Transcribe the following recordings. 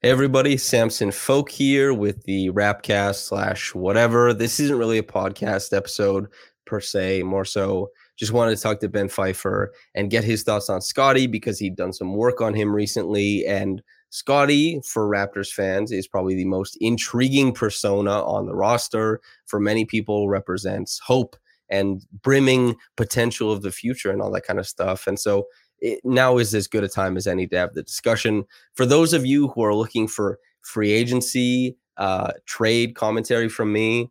Hey everybody, Samson Folk here with the Rapcast slash whatever. This isn't really a podcast episode per se, more so just wanted to talk to Ben Pfeifer and get his thoughts on Scottie because he'd done some work on him recently. And Scottie, for Raptors fans, is probably the most intriguing persona on the roster. For many people, represents hope and brimming potential of the future and all that kind of stuff. And so it, now is as good a time as any to have the discussion. For those of you who are looking for free agency, uh, trade commentary from me,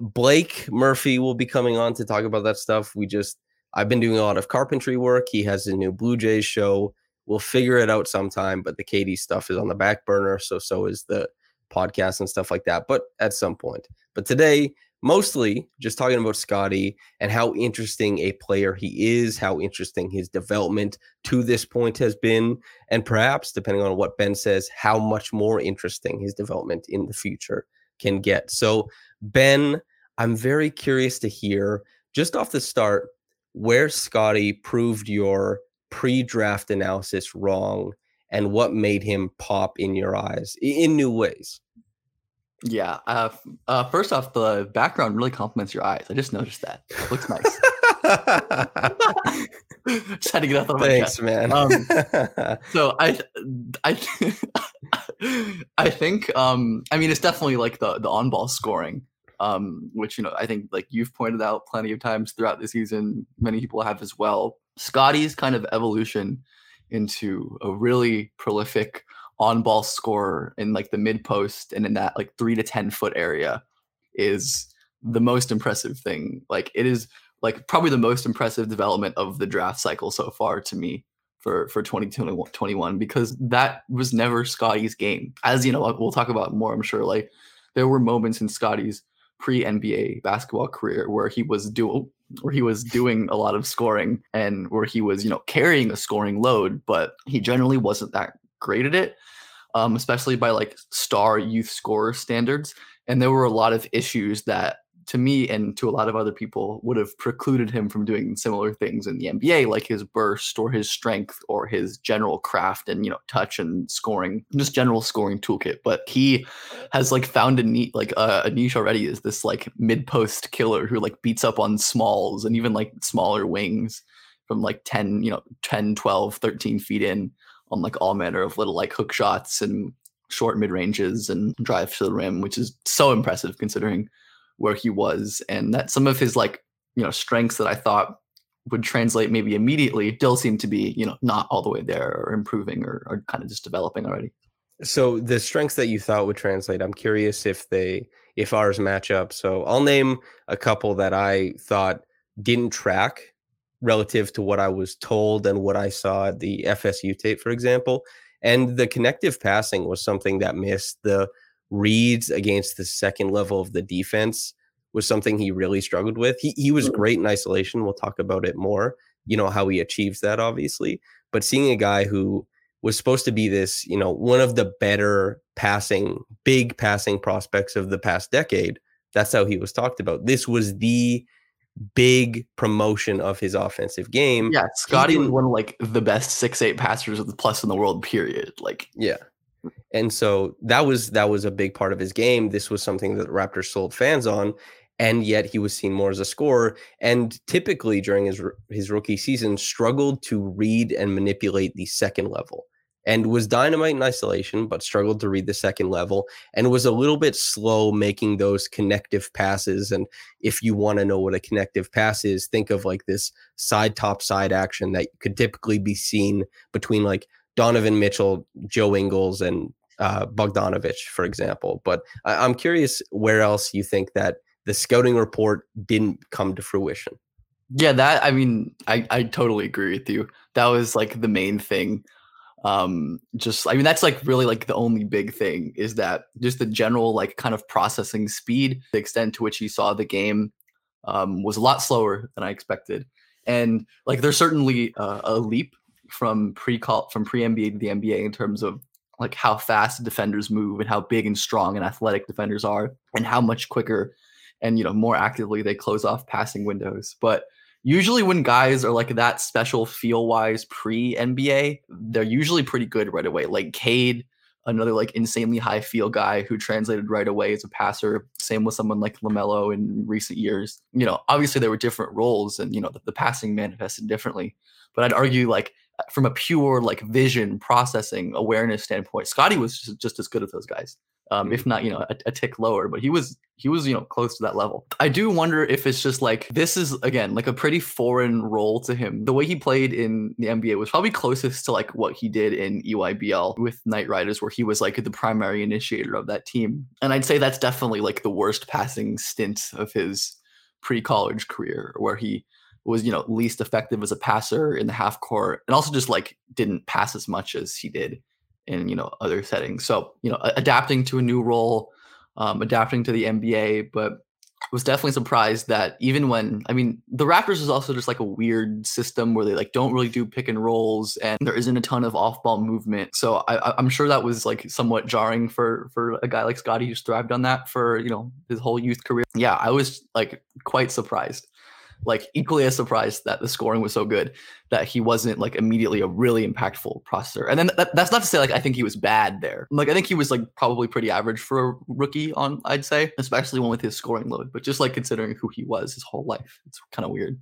Blake Murphy will be coming on to talk about that stuff. We just, I've been doing a lot of carpentry work. He has a new Blue Jays show. We'll figure it out sometime, but the KD stuff is on the back burner. So, so is the podcast and stuff like that, but at some point. But today, mostly just talking about Scottie and how interesting a player he is, how interesting his development to this point has been, and perhaps, depending on what Ben says, how much more interesting his development in the future can get. So, Ben, I'm very curious to hear just off the start where Scottie proved your pre draft analysis wrong and what made him pop in your eyes in new ways. Yeah. Uh, uh, first off, the background really complements your eyes. I just noticed that. It looks nice. just had to get out of my Thanks, man. Um, so I, I, I think. Um, I mean, it's definitely like the the on ball scoring, um, which you know I think like you've pointed out plenty of times throughout the season. Many people have as well. Scottie's kind of evolution into a really prolific on ball scorer in like the mid post and in that like three to 10 foot area is the most impressive thing. Like it is like probably the most impressive development of the draft cycle so far to me for for 2021 because that was never Scottie's game. As you know, we'll talk about more, I'm sure. Like there were moments in Scottie's pre NBA basketball career where he was doing where he was doing a lot of scoring and where he was, you know, carrying a scoring load, but he generally wasn't that at it, um, especially by like star youth scorer standards. And there were a lot of issues that, to me and to a lot of other people, would have precluded him from doing similar things in the NBA, like his burst or his strength or his general craft and you know touch and scoring, just general scoring toolkit. But he has like found a neat like uh, a niche already. Is this like mid post killer who like beats up on smalls and even like smaller wings from like 10 you know 10 12 13 feet in on like all manner of little like hook shots and short mid ranges and drive to the rim, which is so impressive considering where he was and that some of his like you know strengths that I thought would translate maybe immediately still seem to be you know not all the way there or improving or, or kind of just developing already. So the strengths that you thought would translate, I'm curious if they if ours match up. So I'll name a couple that I thought didn't track relative to what I was told and what I saw at the FSU tape, for example. And the connective passing was something that missed. The reads against the second level of the defense was something he really struggled with. He he was hmm. great in isolation. We'll talk about it more. You know how he achieves that, obviously. But seeing a guy who was supposed to be this, you know, one of the better passing, big passing prospects of the past decade. That's how he was talked about. This was the big promotion of his offensive game. Yeah, Scottie was one of like the best six eight passers with the plus in the world. Period. Like yeah, and so that was that was a big part of his game. This was something that Raptors sold fans on, and yet he was seen more as a scorer. And typically during his his rookie season, struggled to read and manipulate the second level and was dynamite in isolation, but struggled to read the second level and was a little bit slow making those connective passes. And if you want to know what a connective pass is, think of like this side top side action that could typically be seen between like Donovan Mitchell, Joe Ingles, and uh, Bogdanovich, for example. But I- I'm curious where else you think that the scouting report didn't come to fruition. Yeah, that I mean, I I totally agree with you. That was like the main thing um just i mean that's like really like the only big thing is that just the general like kind of processing speed the extent to which he saw the game um was a lot slower than i expected. And like there's certainly uh, a leap from pre call from pre nba to the nba in terms of like how fast defenders move and how big and strong and athletic defenders are and how much quicker and you know more actively they close off passing windows. But usually when guys are like that special feel wise pre NBA, they're usually pretty good right away. Like Cade, another like insanely high feel guy who translated right away as a passer. Same with someone like LaMelo in recent years. You know, obviously there were different roles and you know the, the passing manifested differently. But I'd argue like from a pure like vision processing awareness standpoint, Scottie was just, just as good as those guys um, if mm. not you know a, a, tick lower but he was he was you know close to that level. I do wonder if it's just like this is again like a pretty foreign role to him. The way he played in the nba was probably closest to like what he did in eybl with knight riders where he was like the primary initiator of that team. And i'd say that's definitely like the worst passing stint of his pre-college career where he was you know least effective as a passer in the half court and also just like didn't pass as much as he did in you know other settings. So you know, adapting to a new role, um, adapting to the NBA, but was definitely surprised that even when I mean the Raptors is also just like a weird system where they like don't really do pick and rolls and there isn't a ton of off ball movement. So I, I'm sure that was like somewhat jarring for for a guy like Scottie who's thrived on that for you know his whole youth career. Yeah, I was like quite surprised like equally as surprised that the scoring was so good that he wasn't like immediately a really impactful processor. And then that, that's not to say like I think he was bad there. Like I think he was like probably pretty average for a rookie on I'd say, especially one with his scoring load. But just like considering who he was his whole life, it's kind of weird.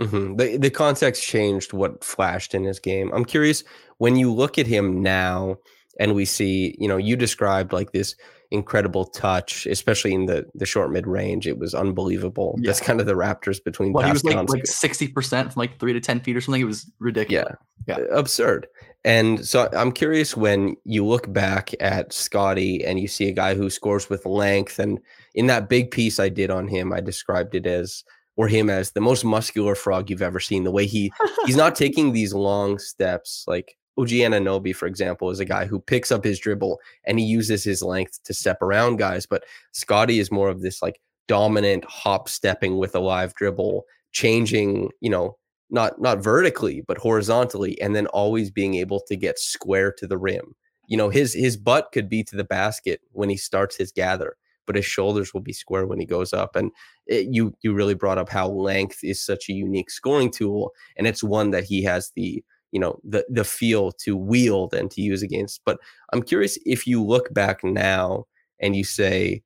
Mm-hmm. The the context changed what flashed in his game. I'm curious when you look at him now and we see, you know, you described like this incredible touch, especially in the the short mid range. It was unbelievable. Yeah. That's kind of the Raptors between. Well, he was like like sixty percent from like three to ten feet or something. It was ridiculous. Yeah, yeah, uh, absurd. And so I'm curious when you look back at Scottie and you see a guy who scores with length, and in that big piece I did on him, I described it as or him as the most muscular frog you've ever seen. The way he he's not taking these long steps like OG Anunoby, for example, is a guy who picks up his dribble and he uses his length to step around guys. But Scottie is more of this like dominant hop stepping with a live dribble, changing, you know, not not vertically, but horizontally, and then always being able to get square to the rim. You know, his his butt could be to the basket when he starts his gather, but his shoulders will be square when he goes up. And it, you you really brought up how length is such a unique scoring tool, and it's one that he has the you know the the feel to wield and to use against but i'm curious if you look back now and you say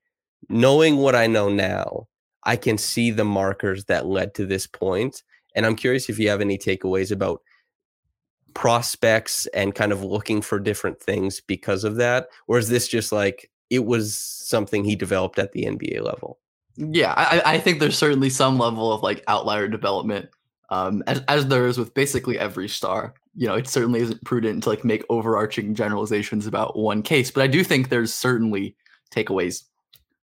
knowing what i know now i can see the markers that led to this point and i'm curious if you have any takeaways about prospects and kind of looking for different things because of that or is this just like it was something he developed at the nba level? Yeah i, I think there's certainly some level of like outlier development um, as, as there is with basically every star. You know, it certainly isn't prudent to like make overarching generalizations about one case, but I do think there's certainly takeaways.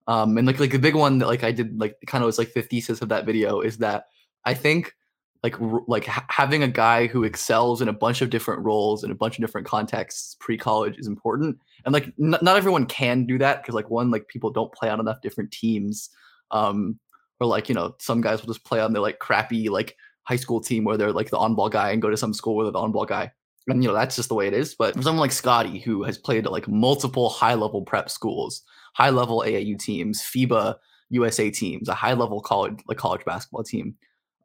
Um, and like like the big one that like I did like kind of was like the thesis of that video is that I think like like ha- having a guy who excels in a bunch of different roles in a bunch of different contexts pre-college is important and like n- not everyone can do that because like one like people don't play on enough different teams um or like you know some guys will just play on their like crappy like high school team where they're like the on ball guy and go to some school where they're the on ball guy. And you know, that's just the way it is. But someone like Scottie, who has played at like multiple high level prep schools, high level AAU teams, FIBA USA teams, a high level college like college basketball team.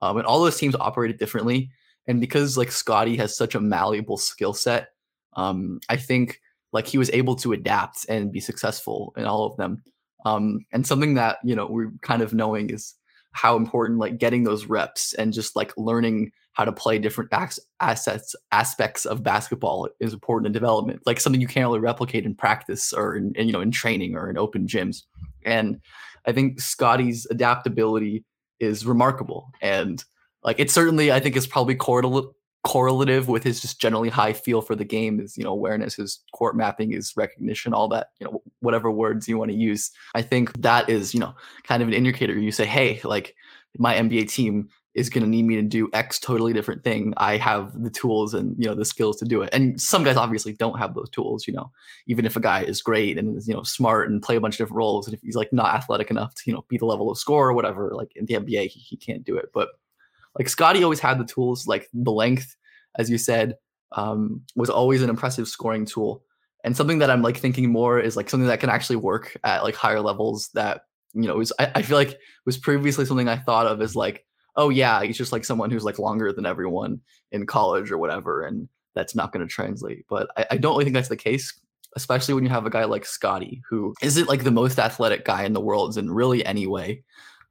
Um, and all those teams operated differently. And because like Scottie has such a malleable skill set, um, I think like he was able to adapt and be successful in all of them. Um, and something that you know we're kind of knowing is how important like getting those reps and just like learning how to play different assets aspects of basketball is important in development like something you can't really replicate in practice or in, in you know in training or in open gyms. And i think scottie's adaptability is remarkable and like it certainly i think is probably correlative correlative with his just generally high feel for the game is you know awareness his court mapping his recognition all that you know whatever words you want to use i think that is you know kind of an indicator you say hey like my nba team is going to need me to do X totally different thing, I have the tools and you know the skills to do it. And some guys obviously don't have those tools. You know, even if a guy is great and is you know smart and play a bunch of different roles, and if he's like not athletic enough to you know be the level of score or whatever, like in the NBA, he, he can't do it. But like Scottie always had the tools, like the length, as you said, um, was always an impressive scoring tool. And something that I'm like thinking more is like something that can actually work at like higher levels that you know was I, I feel like was previously something I thought of as like oh yeah, he's just like someone who's like longer than everyone in college or whatever, and that's not going to translate. But I, I, don't really think that's the case, especially when you have a guy like Scottie, who isn't like the most athletic guy in the world in really any way.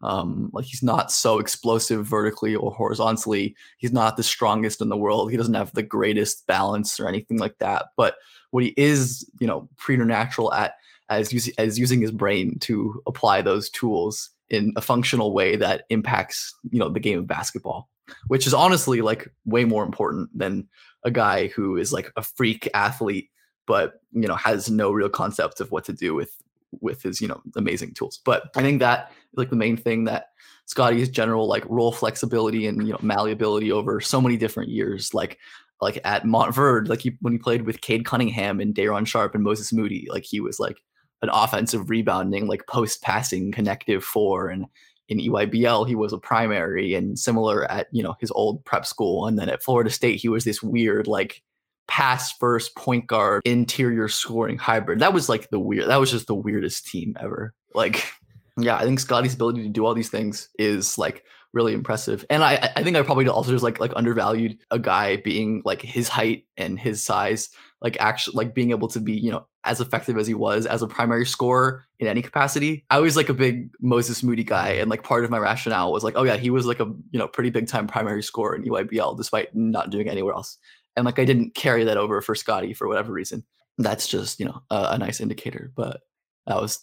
Um, like he's not so explosive vertically or horizontally. He's not the strongest in the world. He doesn't have the greatest balance or anything like that. But what he is, you know, preternatural at as using as using his brain to apply those tools in a functional way that impacts you know the game of basketball which is honestly like way more important than a guy who is like a freak athlete but you know has no real concept of what to do with with his you know amazing tools but i think that like the main thing that scottie's general like role flexibility and you know malleability over so many different years like like at Montverde, like he, when he played with Cade Cunningham and Day'Ron Sharpe and Moses Moody, like he was like an offensive rebounding, like post passing connective four. And in EYBL, he was a primary and similar at, you know, his old prep school. And then at Florida State, he was this weird, like, pass first point guard interior scoring hybrid. That was like the weird, that was just the weirdest team ever. Like, yeah, I think Scottie's ability to do all these things is like really impressive. And I, I think I probably also just like like undervalued a guy being like his height and his size, like actually like being able to be, you know, as effective as he was as a primary scorer in any capacity. I was like a big Moses Moody guy, and like part of my rationale was like, oh yeah, he was like a you know pretty big time primary scorer in EYBL despite not doing anywhere else. And like I didn't carry that over for Scottie for whatever reason. That's just you know a, a nice indicator, but that was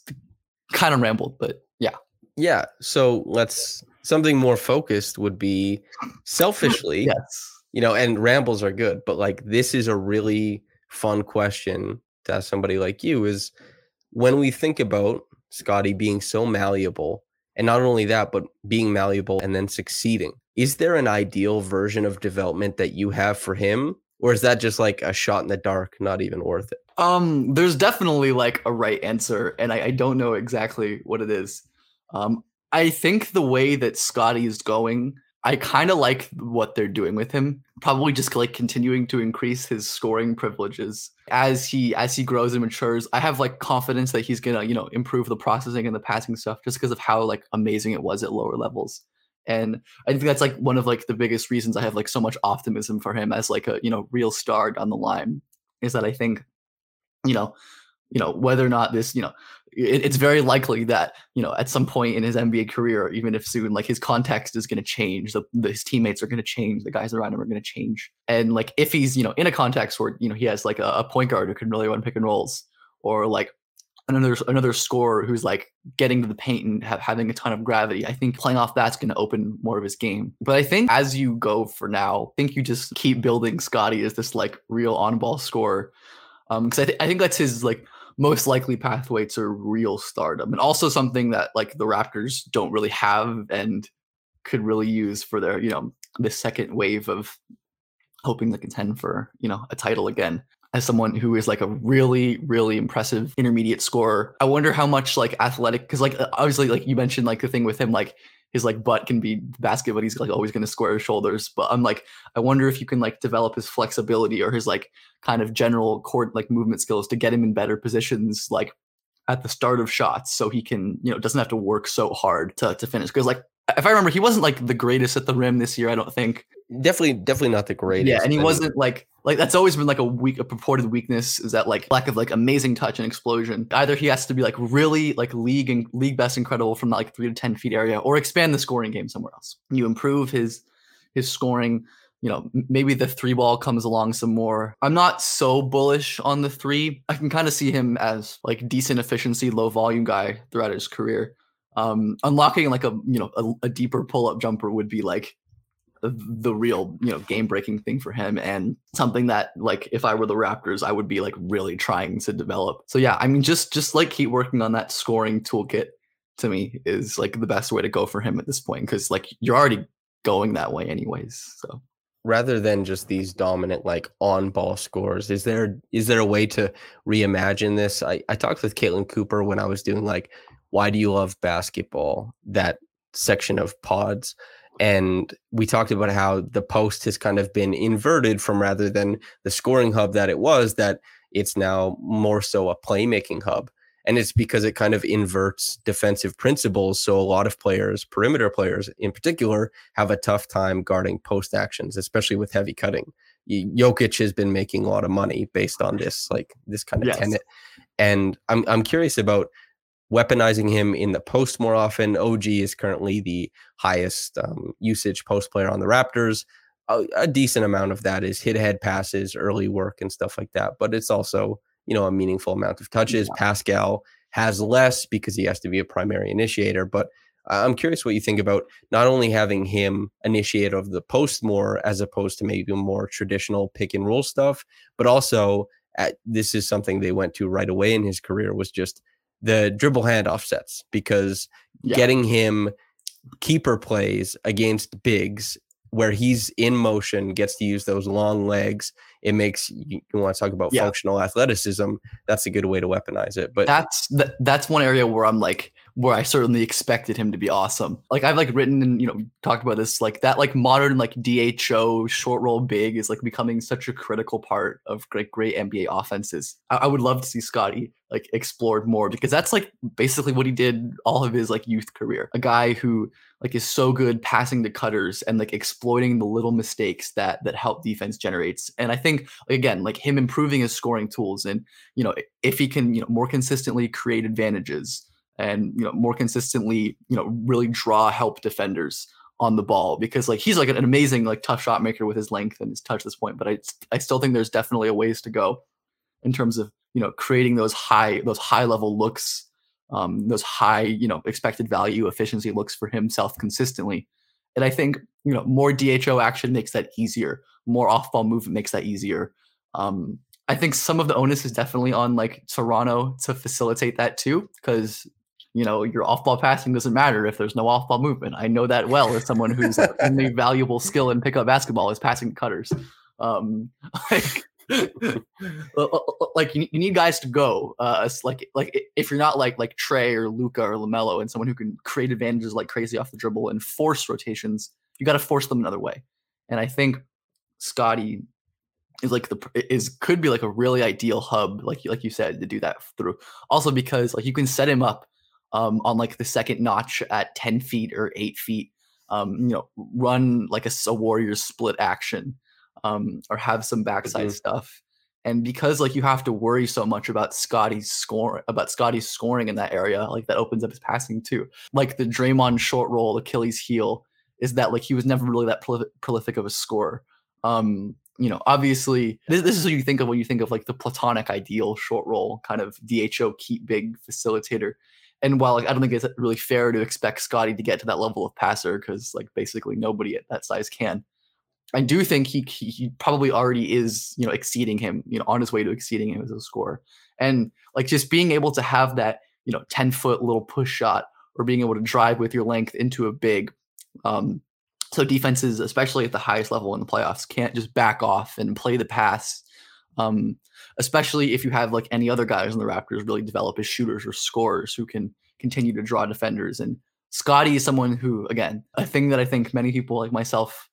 kind of rambled, but yeah. Yeah. So let's something more focused would be selfishly. yes. You know, and rambles are good, but like this is a really fun question to ask somebody like you is when we think about Scottie being so malleable, and not only that, but being malleable and then succeeding, is there an ideal version of development that you have for him? Or is that just like a shot in the dark, not even worth it? Um, there's definitely like a right answer, and I, I don't know exactly what it is. Um, I think the way that scottie is going I kind of like what they're doing with him. Probably just like continuing to increase his scoring privileges as he as he grows and matures. I have like confidence that he's gonna you know improve the processing and the passing stuff just because of how like amazing it was at lower levels. And I think that's like one of like the biggest reasons I have like so much optimism for him as like a you know real star down the line is that I think you know you know whether or not this you know it, it's very likely that you know at some point in his NBA career, even if soon, like his context is going to change, the, the, his teammates are going to change, the guys around him are going to change, and like if he's you know in a context where you know he has like a, a point guard who can really run pick and rolls, or like another another scorer who's like getting to the paint and have, having a ton of gravity. I think playing off that's going to open more of his game. But I think as you go for now, I think you just keep building Scottie as this like real on ball scorer. Um, because I, th- I think that's his like most likely pathway to real stardom and also something that like the raptors don't really have and could really use for their you know the second wave of hoping to contend for you know a title again as someone who is like a really really impressive intermediate scorer i wonder how much like athletic because like uh, obviously like you mentioned like the thing with him like his like butt can be basket, but he's like always going to square his shoulders. But I'm like, I wonder if you can like develop his flexibility or his like kind of general court like movement skills to get him in better positions, like at the start of shots, so he can you know doesn't have to work so hard to to finish. Because like if I remember, he wasn't like the greatest at the rim this year. I don't think. Definitely, definitely not the greatest. Yeah, and he wasn't like like that's always been like a weak, a purported weakness is that like lack of like amazing touch and explosion. Either he has to be like really like league and league best incredible from like three to ten feet area, or expand the scoring game somewhere else. You improve his his scoring. You know, maybe the three ball comes along some more. I'm not so bullish on the three. I can kind of see him as like decent efficiency, low volume guy throughout his career um, unlocking like a you know a, a deeper pull up jumper would be like the real you know game breaking thing for him and something that like if i were the raptors i would be like really trying to develop so yeah i mean just just like keep working on that scoring toolkit to me is like the best way to go for him at this point because like you're already going that way anyways. So rather than just these dominant like on ball scores is there is there a way to reimagine this i, I talked with caitlin cooper when i was doing like why do you love basketball that section of pods and we talked about how the post has kind of been inverted from rather than the scoring hub that it was that it's now more so a playmaking hub and it's because it kind of inverts defensive principles. So a lot of players, perimeter players in particular, have a tough time guarding post actions, especially with heavy cutting. Jokic has been making a lot of money based on this, like this kind of yes. tenet. And I'm I'm curious about weaponizing him in the post more often. OG is currently the highest um, usage post player on the Raptors. A, a, decent amount of that is hit ahead passes, early work, and stuff like that. But it's also you know, a meaningful amount of touches. Yeah. Pascal has less because he has to be a primary initiator. But I'm curious what you think about not only having him initiate of the post more as opposed to maybe more traditional pick and roll stuff, but also at, this is something they went to right away in his career was just the dribble hand offsets because yeah. getting him keeper plays against bigs where he's in motion, gets to use those long legs. It makes you, want to talk about yeah. functional athleticism. That's a good way to weaponize it. But that's th- that's one area where I'm like, where I certainly expected him to be awesome. Like I've like written and you know talked about this like that like modern like DHO short roll big is like becoming such a critical part of like great NBA offenses. I, I would love to see Scottie like explored more because that's like basically what he did all of his like youth career. A guy who like is so good passing to cutters and like exploiting the little mistakes that that help defense generates. And I think again, like him improving his scoring tools and you know if he can you know more consistently create advantages and you know more consistently you know really draw help defenders on the ball because like he's like an amazing like tough shot maker with his length and his touch at this point. But I I still think there's definitely a ways to go in terms of you know creating those high those high level looks um, those high, you know, expected value efficiency looks for himself consistently. And I think, you know, more DHO action makes that easier. More off ball movement makes that easier. Um, I think some of the onus is definitely on like Toronto to facilitate that too, because you know your off ball passing doesn't matter if there's no off ball movement. I know that well as someone whose only valuable skill in pickup basketball is passing cutters. Um, like like you, need guys to go. Uh, like like if you're not like like Trae or Luka or Lamelo and someone who can create advantages like crazy off the dribble and force rotations, you got to force them another way. And I think Scottie is like the is could be like a really ideal hub, like like you said, to do that through. Also because like you can set him up um, on like the second notch at ten feet or eight feet. Um, you know, run like a, a Warriors split action um, or have some backside mm-hmm. stuff. And because like you have to worry so much about Scottie's score about Scottie's scoring in that area, like that opens up his passing too. Like the Draymond short roll, Achilles heel, is that like he was never really that prolific, prolific of a scorer. Um, you know, obviously, this, this is what you think of when you think of like the platonic ideal short roll kind of DHO keep big facilitator. And while like, I don't think it's really fair to expect Scottie to get to that level of passer because like basically nobody at that size can. I do think he, he probably already is, you know, exceeding him, you know, on his way to exceeding him as a scorer. And like just being able to have that, you know, 10 foot little push shot or being able to drive with your length into a big. Um, so defenses, especially at the highest level in the playoffs, can't just back off and play the pass. Um, especially if you have like any other guys in the Raptors really develop as shooters or scorers who can continue to draw defenders. And Scottie is someone who, again, a thing that I think many people like myself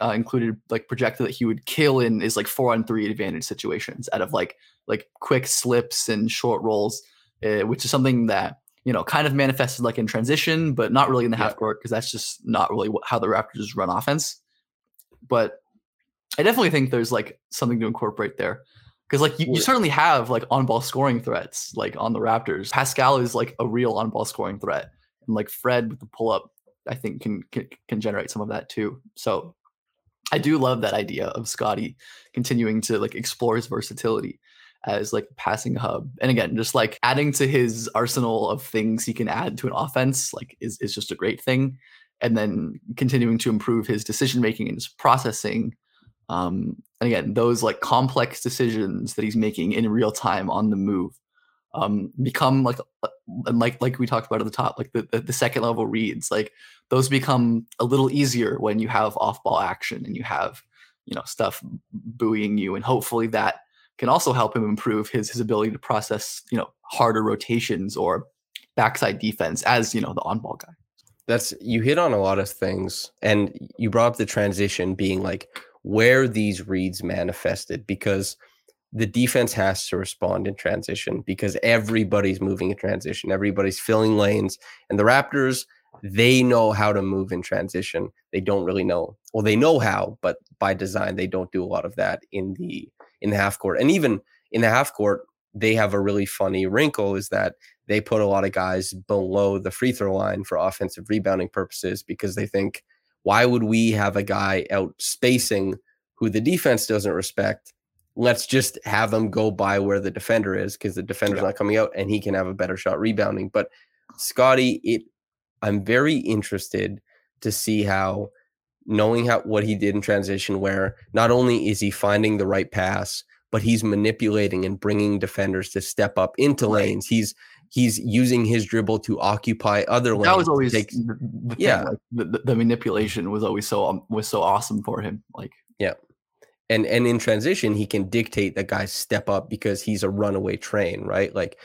uh, included like projected that he would kill in is like four on three advantage situations out of like like quick slips and short rolls, uh, which is something that you know kind of manifested like in transition, but not really in the yeah. half court because that's just not really what, how the Raptors run offense. But I definitely think there's like something to incorporate there because like you, you, certainly have like on ball scoring threats like on the Raptors. Pascal is like a real on ball scoring threat, and like Fred with the pull up, I think can, can can generate some of that too. So I do love that idea of Scottie continuing to like explore his versatility as like a passing hub. And again, just like adding to his arsenal of things he can add to an offense, like is, is just a great thing. And then continuing to improve his decision making and his processing. Um, and again, those like complex decisions that he's making in real time on the move um, become like uh, like like we talked about at the top, like the, the, the second level reads, like those become a little easier when you have off ball action and you have you know stuff buoying you, and hopefully that can also help him improve his his ability to process you know harder rotations or backside defense as you know the on ball guy. That's you hit on a lot of things, and you brought up the transition being like where these reads manifested because the defense has to respond in transition because everybody's moving in transition, everybody's filling lanes, and the Raptors they know how to move in transition. They don't really know, well, they know how, but by design they don't do a lot of that in the in the half court, and even in the half court they have a really funny wrinkle is that they put a lot of guys below the free throw line for offensive rebounding purposes because they think why would we have a guy out spacing who the defense doesn't respect let's just have him go by where the defender is because the defender's yeah. not coming out and he can have a better shot rebounding. But Scottie, it I'm very interested to see how knowing how what he did in transition where not only is he finding the right pass but he's manipulating and bringing defenders to step up into right. lanes he's he's using his dribble to occupy other lanes that was always take, the, the yeah. like the, the, manipulation was always so um, was so awesome for him like yeah. And and in transition he can dictate that guys step up because he's a runaway train right? Like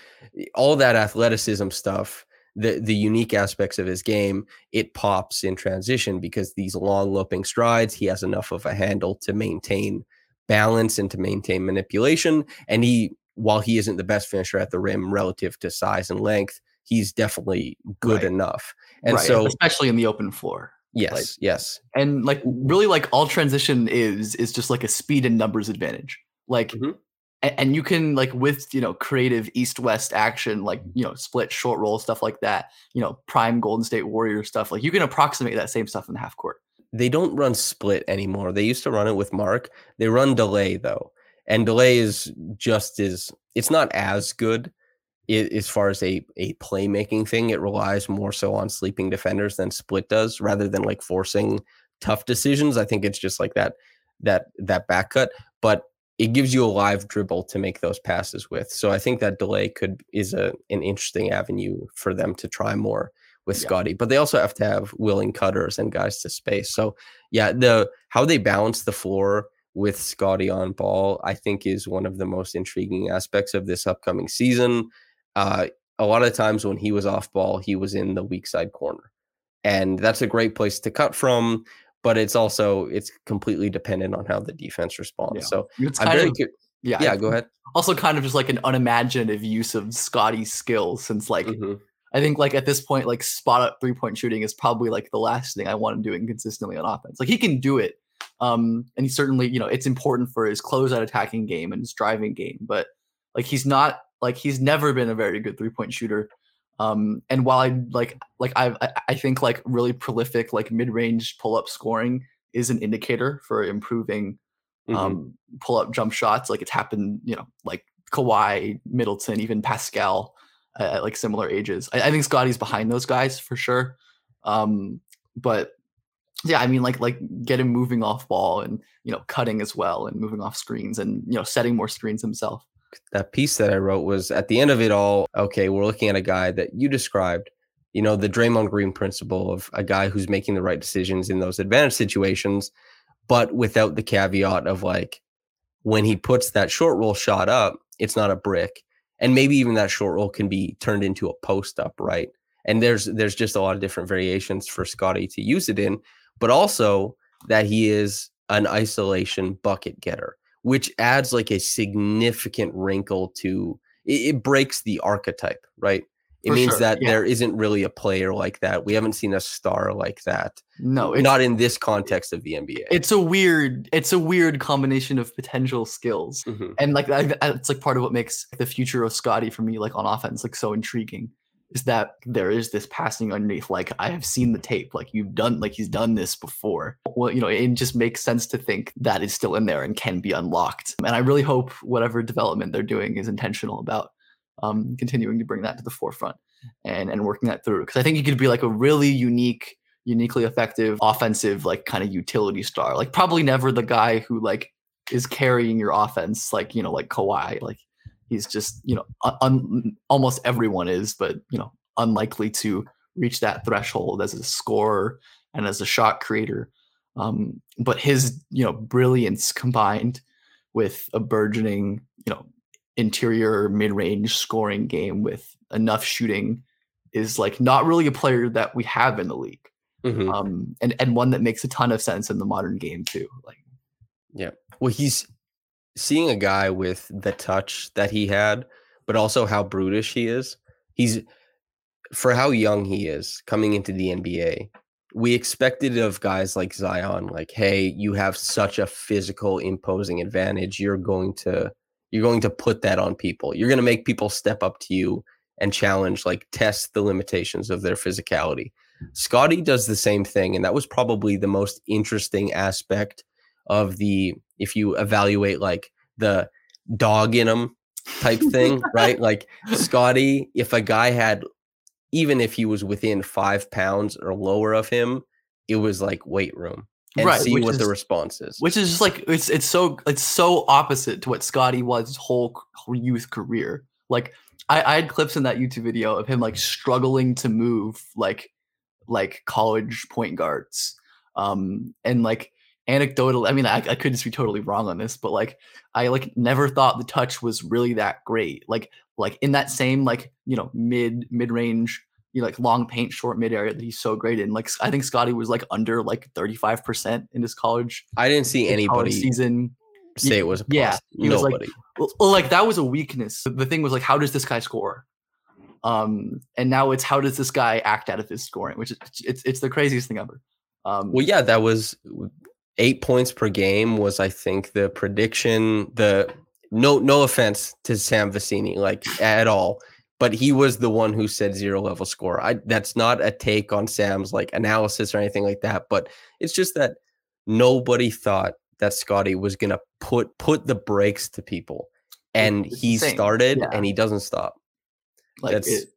all that athleticism stuff the the unique aspects of his game it pops in transition because these long loping strides he has enough of a handle to maintain balance and to maintain manipulation and he while he isn't the best finisher at the rim relative to size and length he's definitely good right. enough and right. so especially in the open floor Yes, like, yes. And like really like all transition is is just like a speed and numbers advantage. Like mm-hmm. and, and, you can like with, you know, creative east west action like, you know, split short roll stuff like that, you know, prime Golden State Warrior stuff, like you can approximate that same stuff in the half court. They don't run split anymore. They used to run it with Marc. They run delay though. And delay is just as it's not as good as far as a a playmaking thing, it relies more so on sleeping defenders than split does, rather than like forcing tough decisions. I think it's just like that that that back cut, but it gives you a live dribble to make those passes with. So I think that delay could is a an interesting avenue for them to try more with yeah. Scottie. But they also have to have willing cutters and guys to space. So yeah, the how they balance the floor with Scottie on ball, I think is one of the most intriguing aspects of this upcoming season uh, a lot of times when he was off ball, he was in the weak side corner. And that's a great place to cut from, but it's also it's completely dependent on how the defense responds. Yeah. So it's I'm very of, cu- yeah, yeah, go ahead. Also kind of just like an unimaginative use of Scottie's skills since like mm-hmm. I think like at this point, like spot up three point shooting is probably like the last thing I want him doing consistently on offense. Like he can do it. Um, and he certainly, you know, it's important for his closeout attacking game and his driving game, but like he's not like he's never been a very good three point shooter. Um, and while I like like I I think like really prolific like mid range pull up scoring is an indicator for improving mm-hmm. um, pull up jump shots. Like it's happened, you know, like Kawhi, Middleton, even Pascal uh, at like similar ages. I, I, think Scottie's behind those guys for sure. Um, but yeah, I mean, like like get him moving off ball and you know cutting as well and moving off screens and you know setting more screens himself that piece that I wrote was at the end of it all, okay, we're looking at a guy that you described, you know, the Draymond Green principle of a guy who's making the right decisions in those advantage situations, but without the caveat of like when he puts that short roll shot up, it's not a brick. And maybe even that short roll can be turned into a post up, right? And there's there's just a lot of different variations for Scottie to use it in, but also that he is an isolation bucket getter which adds like a significant wrinkle to it, it breaks the archetype, right? It For means sure. that yeah. there isn't really a player like that. We haven't seen a star like that. No, not in this context of the NBA. It's a weird, it's a weird combination of potential skills, mm-hmm. and like it's like part of what makes the future of Scottie for me, like on offense, like so intriguing is that there is this passing underneath. Like I have seen the tape. Like you've done, like he's done this before. Well, you know, it just makes sense to think that is still in there and can be unlocked. And I really hope whatever development they're doing is intentional about um, continuing to bring that to the forefront and and working that through. Because I think he could be like a really unique, uniquely effective offensive, like kind of utility star. Like probably never the guy who like is carrying your offense, like you know, like Kawhi. Like he's just you know un- almost everyone is, but you know unlikely to reach that threshold as a scorer and as a shot creator. Um, but his you know brilliance combined with a burgeoning you know interior mid-range scoring game with enough shooting is like not really a player that we have in the league. Mm-hmm. Um, and and one that makes a ton of sense in the modern game too. Like, yeah, well, he's seeing a guy with the touch that he had, but also how brutish he is. He's for how young he is coming into the NBA. We expected of guys like Zion, like, hey, you have such a physical, imposing advantage. You're going to you're going to put that on people. You're going to make people step up to you and challenge, like test the limitations of their physicality. Scottie does the same thing, and that was probably the most interesting aspect of the if you evaluate like the dog in him type thing, right? Like Scottie, if a guy had even if he was within five pounds or lower of him, it was like weight room. And right, see what is, the response is. Which is just like it's it's so it's so opposite to what Scottie was his whole youth career. Like I, I had clips in that YouTube video of him like struggling to move like like college point guards. Um, and like anecdotal, I mean, I, I could just be totally wrong on this, but like I like never thought the touch was really that great. Like like in that same like you know mid mid range you know, like long paint short mid area that he's so great in. Like I think Scottie was like under like 35% in his college. I didn't see anybody season say it was a plus. Yeah, he Nobody. was like well, like that was a weakness. The thing was like how does this guy score? Um, and now it's how does this guy act out of his scoring, which is it's it's the craziest thing ever. Um, well, yeah, that was eight points per game was I think the prediction. The no no offense to Sam Vecenie like at all, but he was the one who said zero level score. I that's not a take on Sam's like analysis or anything like that, but it's just that nobody thought that Scottie was gonna put put the brakes to people, and it's he insane. started yeah. and he doesn't stop. Like That's it,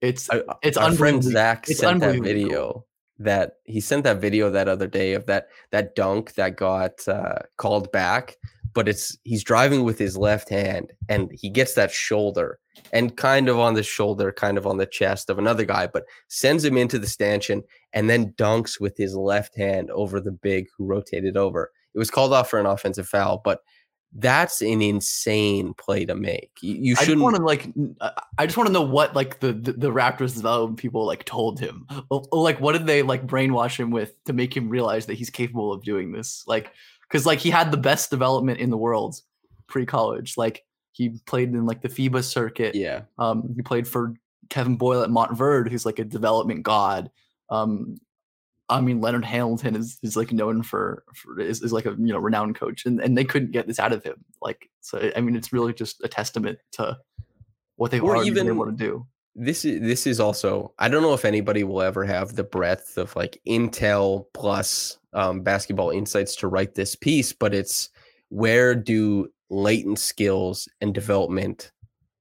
it's it's our friend Zach it's sent that video that he sent that video that other day of that that dunk that got uh, called back, but it's he's driving with his left hand and he gets that shoulder and kind of on the shoulder, kind of on the chest of another guy, but sends him into the stanchion and then dunks with his left hand over the big who rotated over. It was called off for an offensive foul, but that's an insane play to make. You, you shouldn't want to like. I just want to know what like the, the, the Raptors development people like told him. Like, what did they like brainwash him with to make him realize that he's capable of doing this? Like, because like he had the best development in the world pre college. Like he played in like the FIBA circuit. Yeah. Um, he played for Kevin Boyle at Montverde, who's like a development god. Um, I mean, Leonard Hamilton is, is like known for, for is, is like a you know renowned coach, and, and they couldn't get this out of him. Like, so I mean, it's really just a testament to what they've or even, able to do. This is this is also I don't know if anybody will ever have the breadth of like Intel plus um, basketball insights to write this piece, but it's where do latent skills and development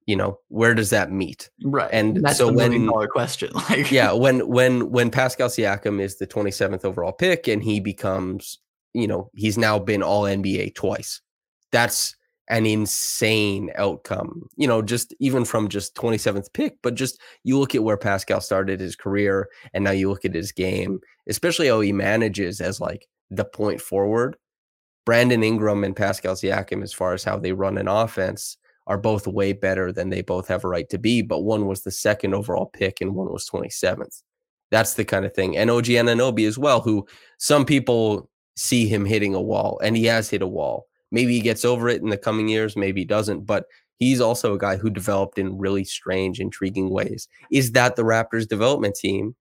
you know where does that meet? Right. And, that's so when dollar question like yeah when when when pascal siakam is the 27th overall pick and he becomes you know he's now been all nba twice that's an insane outcome you know just even from just 27th pick but just you look at where pascal started his career and now you look at his game especially how he manages as like the point forward. Brandon ingram and pascal siakam as far as how they run an offense are both way better than they both have a right to be. But one was the second overall pick and one was 27th. That's the kind of thing. And OG Anunoby as well, who some people see him hitting a wall and he has hit a wall. Maybe he gets over it in the coming years, maybe he doesn't. But he's also a guy who developed in really strange, intriguing ways. Is that the Raptors development team?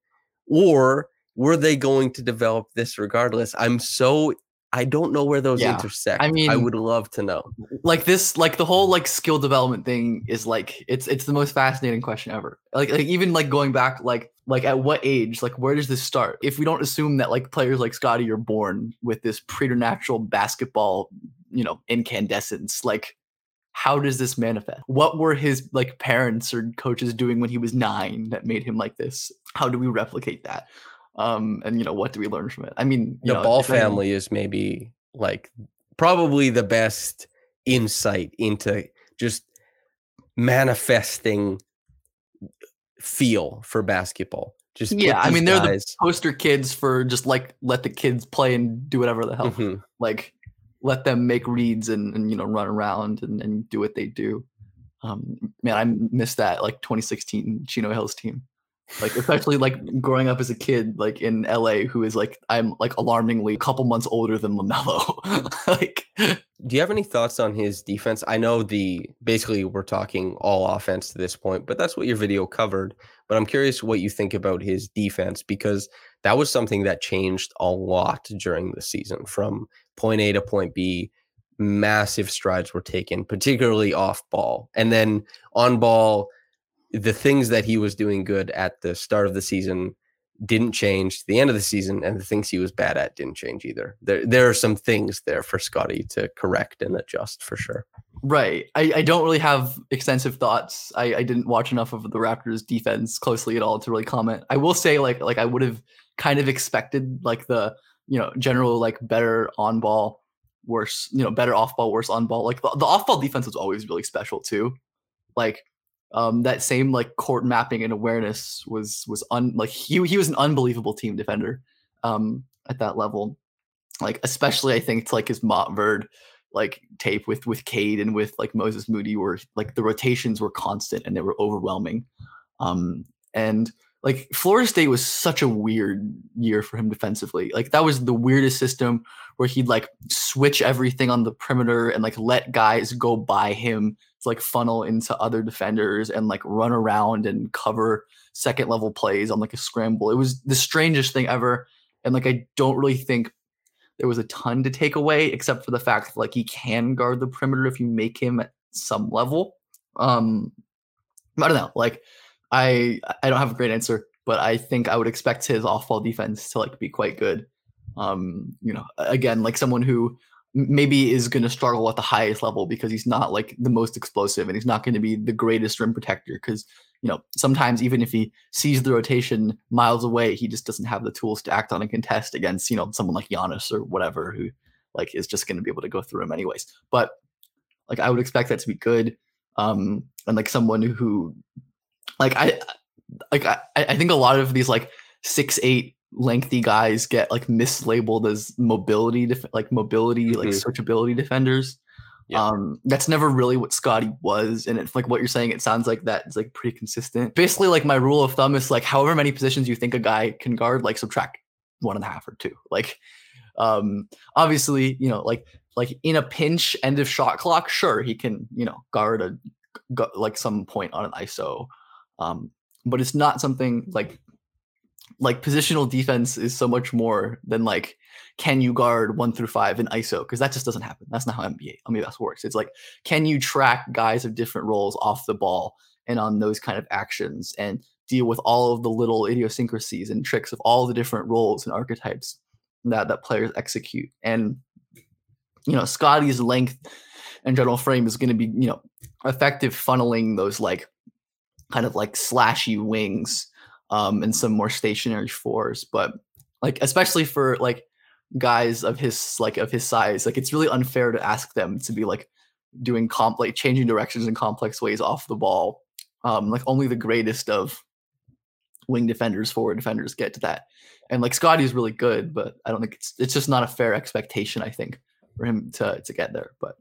Or were they going to develop this regardless? I'm so I don't know where those yeah. intersect. I mean, I would love to know. Like this, like the whole like skill development thing is like it's it's the most fascinating question ever. Like like even like going back like like at what age like where does this start? If we don't assume that like players like Scottie are born with this preternatural basketball, you know, incandescence, like how does this manifest? What were his like parents or coaches doing when he was nine that made him like this? How do we replicate that? Um and you know what do we learn from it i mean the know, ball family is maybe like probably the best insight into just manifesting feel for basketball. Just yeah, I mean they're guys... the poster kids for just like let the kids play and do whatever the hell. Mm-hmm. Like let them make reads and, and you know run around and, and do what they do. Um, man, I miss that like 2016 Chino Hills team like especially like growing up as a kid like in LA who is like I'm like alarmingly a couple months older than LaMelo. like do you have any thoughts on his defense? I know the basically we're talking all offense to this point, but that's what your video covered. But I'm curious what you think about his defense because that was something that changed a lot during the season from point A to point B. Massive strides were taken, particularly off ball. And then on ball, the things that he was doing good at the start of the season didn't change to the end of the season, and the things he was bad at didn't change either. There, there are some things there for Scottie to correct and adjust for sure. Right. I, I don't really have extensive thoughts. I, I didn't watch enough of the Raptors defense closely at all to really comment. I will say like like I would have kind of expected like the you know general like better on ball, worse you know better off ball, worse on ball. Like the, the off ball defense was always really special too. Like um, that same like court mapping and awareness was was un like he he was an unbelievable team defender um, at that level. Like especially I think it's like his Montverde like tape with with Cade and with like Moses Moody were like the rotations were constant and they were overwhelming. Um, and like Florida State was such a weird year for him defensively. Like that was the weirdest system where he'd like switch everything on the perimeter and like let guys go by him to like funnel into other defenders and like run around and cover second level plays on like a scramble. It was the strangest thing ever. And like I don't really think there was a ton to take away except for the fact that like he can guard the perimeter if you make him at some level. Um I don't know. Like I I don't have a great answer, but I think I would expect his off-ball defense to like be quite good. Um, you know, again, like someone who maybe is going to struggle at the highest level because he's not like the most explosive and he's not going to be the greatest rim protector because you know sometimes even if he sees the rotation miles away he just doesn't have the tools to act on a contest against you know someone like Giannis or whatever who like is just going to be able to go through him anyways but like I would expect that to be good um and like someone who like I like I, I think a lot of these like six eight lengthy guys get like mislabeled as mobility def- like mobility mm-hmm. like searchability defenders. Yeah. Um, that's never really what Scottie was, and it's like what you're saying. It sounds like that is like pretty consistent. Basically, like my rule of thumb is like however many positions you think a guy can guard, like subtract one and a half or two. Like, um, obviously, you know, like like in a pinch, end of shot clock, sure he can, you know, guard a gu- like some point on an ISO um, but it's not something like like positional defense is so much more than like can you guard one through five in ISO because that just doesn't happen. That's not how NBA I mean works. It's like can you track guys of different roles off the ball and on those kind of actions and deal with all of the little idiosyncrasies and tricks of all the different roles and archetypes that that players execute. And you know, Scottie's length and general frame is going to be you know effective funneling those like kind of like slashy wings um, and some more stationary fours. But like especially for like guys of his like of his size, like it's really unfair to ask them to be like doing comp like changing directions in complex ways off the ball. Um, like only the greatest of wing defenders, forward defenders get to that. And like Scottie's really good, but I don't think it's it's just not a fair expectation, I think, for him to to get there. But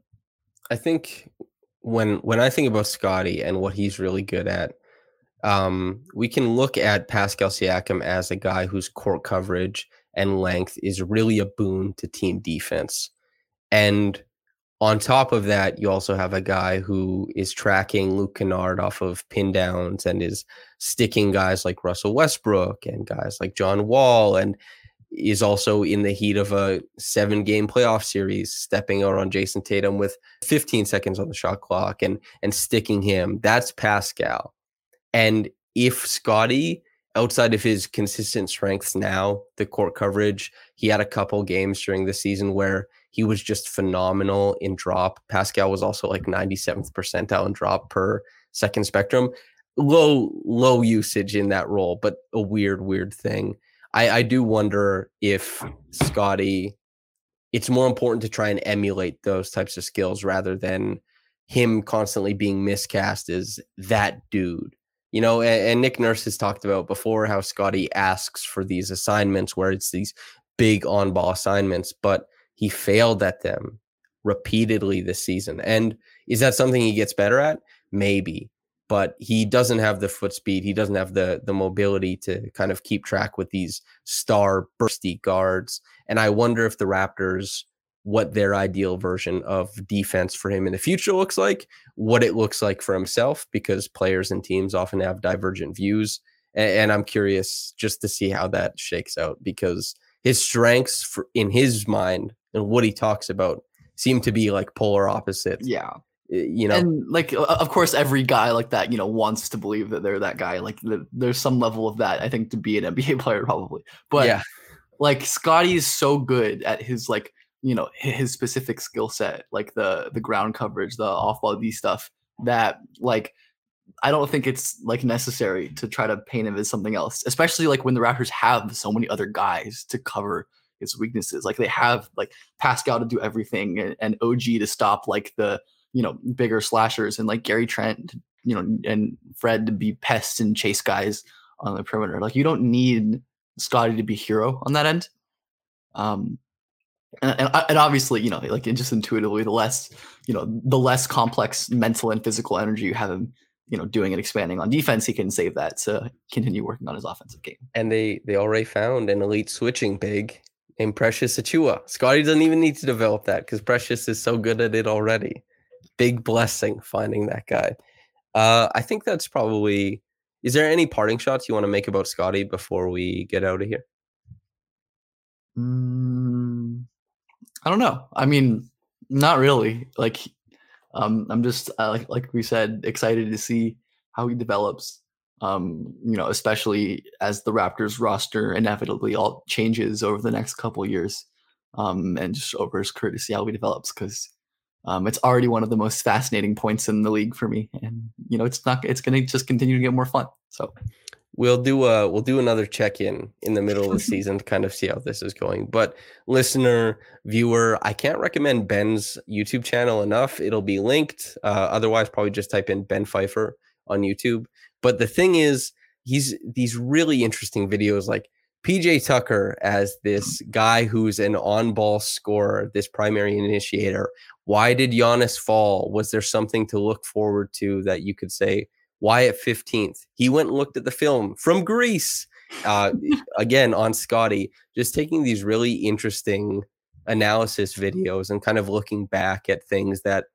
I think when when I think about Scottie and what he's really good at, um, we can look at Pascal Siakam as a guy whose court coverage and length is really a boon to team defense. And on top of that, you also have a guy who is tracking Luke Kennard off of pin downs and is sticking guys like Russell Westbrook and guys like John Wall and is also in the heat of a seven game playoff series, stepping out on Jayson Tatum with 15 seconds on the shot clock and and sticking him. That's Pascal. And if Scottie, outside of his consistent strengths now, the court coverage, he had a couple games during the season where he was just phenomenal in drop. Pascal was also like 97th percentile in drop per second spectrum. Low, low usage in that role, but a weird, weird thing. I, I do wonder if Scottie, it's more important to try and emulate those types of skills rather than him constantly being miscast as that dude. You know, and, and Nick Nurse has talked about before how Scottie asks for these assignments where it's these big on ball assignments, but he failed at them repeatedly this season. And is that something he gets better at? Maybe. But he doesn't have the foot speed. He doesn't have the the mobility to kind of keep track with these star bursty guards. And I wonder if the Raptors what their ideal version of defense for him in the future looks like, what it looks like for himself, because players and teams often have divergent views. And, and I'm curious just to see how that shakes out because his strengths for, in his mind and what he talks about seem to be like polar opposites. Yeah. You know, and like, of course, every guy like that, you know, wants to believe that they're that guy. Like, there's some level of that, I think, to be an NBA player, probably. But yeah. like, scottie is so good at his like you know his specific skill set, like the the ground coverage, the off ball D stuff. That like I don't think it's like necessary to try to paint him as something else, especially like when the Raptors have so many other guys to cover his weaknesses. Like they have like Pascal to do everything and, and OG to stop like the you know bigger slashers and like Gary Trent, you know, and Fred to be pests and chase guys on the perimeter. Like you don't need Scottie to be hero on that end. Um, and, and, uh, and obviously, you know, like just intuitively, the less, you know, the less complex mental and physical energy you have him, you know, doing and expanding on defense, he can save that to continue working on his offensive game. And they they already found an elite switching big named Precious Achiuwa. Scottie doesn't even need to develop that because Precious is so good at it already. Big blessing finding that guy. Uh, I think that's probably. Is there any parting shots you want to make about Scottie before we get out of here? Mm, I don't know. I mean, not really. Like, um, I'm just uh, like like we said, excited to see how he develops. Um, you know, especially as the Raptors roster inevitably all changes over the next couple years, um, and just over his career to see how he develops because um, it's already one of the most fascinating points in the league for me, and you know, it's not it's going to just continue to get more fun. So we'll do a we'll do another check in in the middle of the season to kind of see how this is going. But listener, viewer, I can't recommend Ben's YouTube channel enough. It'll be linked. Uh, otherwise, probably just type in Ben Pfeifer on YouTube. But the thing is, he's these really interesting videos like PJ Tucker as this guy who's an on ball scorer, this primary initiator. Why did Giannis fall? Was there something to look forward to that you could say, why at 15th? He went and looked at the film from Greece. Uh, again, on Scottie, just taking these really interesting analysis videos and kind of looking back at things that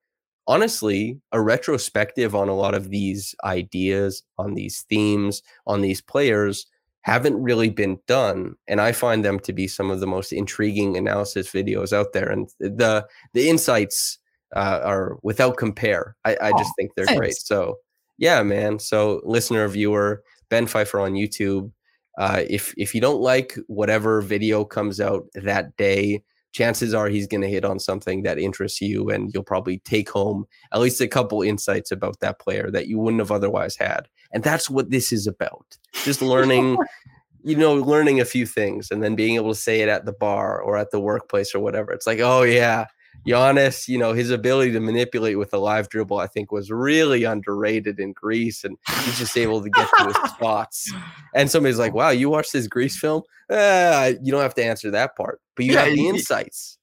honestly, a retrospective on a lot of these ideas, on these themes, on these players haven't really been done and i find them to be some of the most intriguing analysis videos out there and the the insights uh, are without compare i, I just think they're great so yeah, man. So listener, viewer, Ben Pfeifer on YouTube. Uh, if if you don't like whatever video comes out that day, chances are he's going to hit on something that interests you, and you'll probably take home at least a couple insights about that player that you wouldn't have otherwise had. And that's what this is about. Just learning, you know, learning a few things, and then being able to say it at the bar or at the workplace or whatever. It's like, oh yeah, Giannis, you know, his ability to manipulate with a live dribble, I think, was really underrated in Greece, and he's just able to get to his spots. And somebody's like, "Wow, you watched this Greece film? Uh, you don't have to answer that part, but you yeah, have the insights."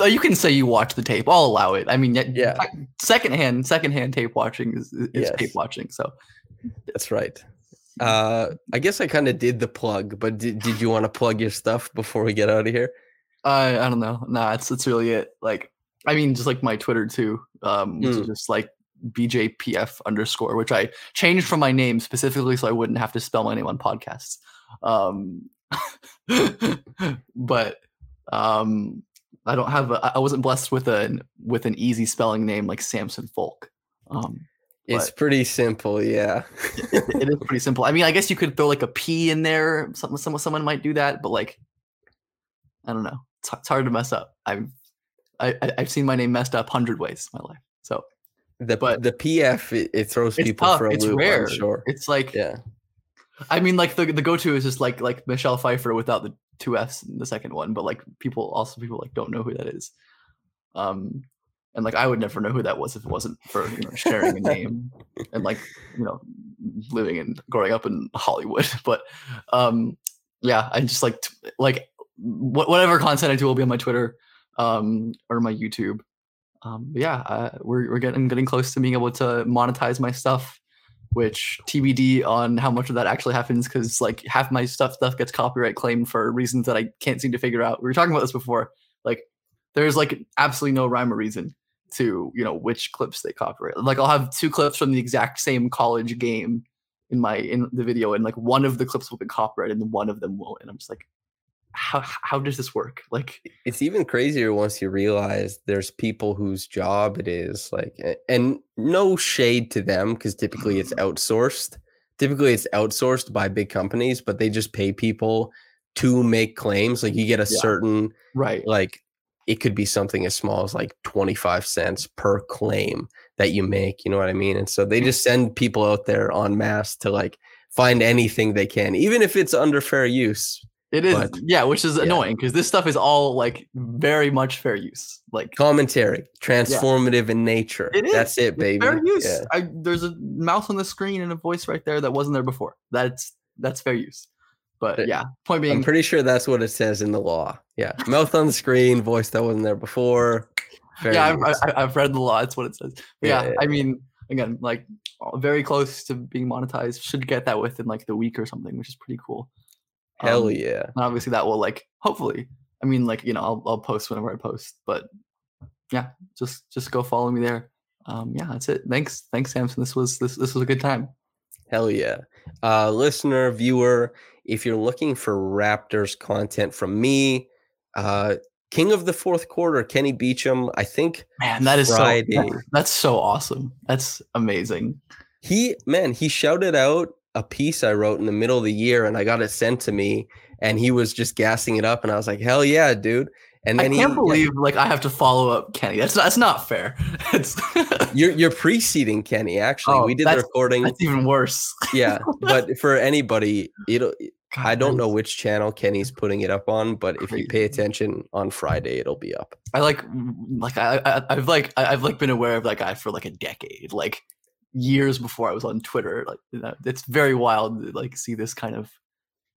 Oh, you can say you watch the tape. I'll allow it. I mean, yeah, secondhand, secondhand tape watching is, is yes. tape watching. So that's right. Uh, I guess I kind of did the plug, but did, did you want to plug your stuff before we get out of here? I I don't know. Nah, it's it's really it. Like I mean, just like my Twitter too, um, which mm. is just like BJPF underscore, which I changed from my name specifically so I wouldn't have to spell my name on podcasts. Um, but um, I don't have. A, I wasn't blessed with a with an easy spelling name like Samson Folk. Um, it's pretty simple, yeah. it, it is pretty simple. I mean, I guess you could throw like a P in there. Some, some someone might do that, but like, I don't know it's, it's hard to mess up. I've I, I've seen my name messed up hundred ways in my life. So the but the PF it, it throws people tough. for a it's loop. Rare. I'm sure. It's like yeah. I mean, like the the go to is just like like Michelle Pfeiffer without the two Fs in the second one, but like people also people like don't know who that is. Um, and like I would never know who that was if it wasn't for you know sharing a name and like you know living and growing up in Hollywood. But um, yeah, I just like t- like wh- whatever content I do will be on my Twitter um, or my YouTube. Um, yeah, uh, we're we're getting getting close to being able to monetize my stuff, which TBD on how much of that actually happens because like half my stuff stuff gets copyright claimed for reasons that I can't seem to figure out. We were talking about this before. Like, there's like absolutely no rhyme or reason to you know which clips they copyright. Like, I'll have two clips from the exact same college game in my in the video, and like one of the clips will be copyrighted and one of them won't. And I'm just like, how how does this work? Like it's even crazier once you realize there's people whose job it is like and no shade to them because typically it's outsourced. Typically it's outsourced by big companies, but they just pay people to make claims. Like you get a yeah. certain right like it could be something as small as like 25 cents per claim that you make, you know what I mean? And so they just send people out there en masse to like find anything they can, even if it's under fair use it is, but, yeah, which is yeah. annoying because this stuff is all like very much fair use, like commentary, transformative yeah. in nature. It is. That's it, baby. It's fair use. Yeah. I, there's a mouse on the screen and a voice right there that wasn't there before. That's that's fair use. But, yeah, point being, I'm pretty sure that's what it says in the law. Yeah, mouth on the screen, voice that wasn't there before. yeah, I've, I, have read the law. That's what it says. Yeah, I mean, again, like very close to being monetized. Should get that within like the week or something, which is pretty cool. Hell um, yeah! And obviously, that will like hopefully. I mean, like you know, I'll I'll post whenever I post, but yeah, just just go follow me there. Um, yeah, that's it. Thanks, thanks, Samson. This was this this was a good time. Hell yeah, uh, listener, viewer. If you're looking for Raptors content from me, uh, King of the Fourth Quarter, Kenny Beecham. I think man, that is Friday. so that's, that's so awesome. That's amazing. He man, he shouted out a piece I wrote in the middle of the year and I got it sent to me and he was just gassing it up and I was like, hell yeah, dude. And then I can't he, believe yeah. like I have to follow up Kenny. That's that's not fair. It's you're you're preceding Kenny. Actually, oh, we did the recording. That's even worse. yeah, but for anybody, it'll. God, I don't know which channel Kenny's putting it up on, but crazy. if you pay attention on Friday, it'll be up. I like, like I, I have like I've like been aware of that guy for like a decade. Like years before I was on Twitter. Like it's very wild to like see this kind of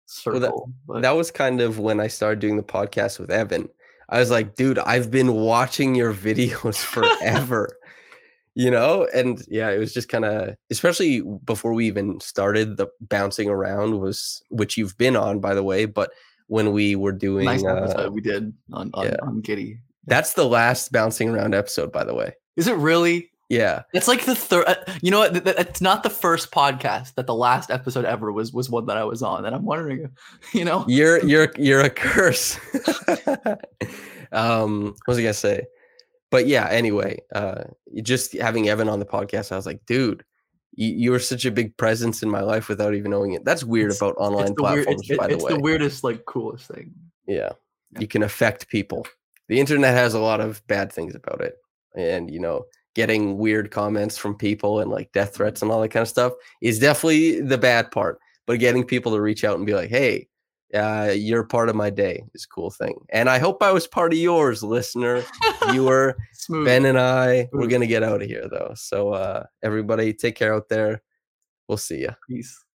circle. Well, that, that was kind of when I started doing the podcast with Evan. I was like, dude, I've been watching your videos forever. You know and yeah it was just kind of especially before we even started the bouncing around was which you've been on by the way but when we were doing nice uh, we did on on, yeah. on giddy that's the last bouncing around episode by the way is it really yeah, it's like the third. Uh, you know what? It's not the first podcast that the last episode ever was was one that I was on, and I'm wondering, you know, you're you're you're a curse. um, what was I gonna say? But yeah, anyway, uh, just having Evan on the podcast, I was like, dude, you, you were such a big presence in my life without even knowing it. That's weird it's, about online platforms, weird, it's, by the way. It's the weirdest, like, coolest thing. Yeah. yeah, you can affect people. The internet has a lot of bad things about it, and you know getting weird comments from people and like death threats and all that kind of stuff is definitely the bad part. But getting people to reach out and be like, hey, uh, you're part of my day is a cool thing. And I hope I was part of yours, listener, viewer. ben and I, we're going to get out of here though. So uh, everybody take care out there. We'll see you. Peace.